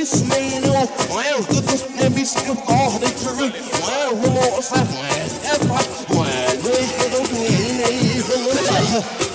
isso nem não. É o que tu é bicho que corre de tudo. É o rumo, sabe? É the É,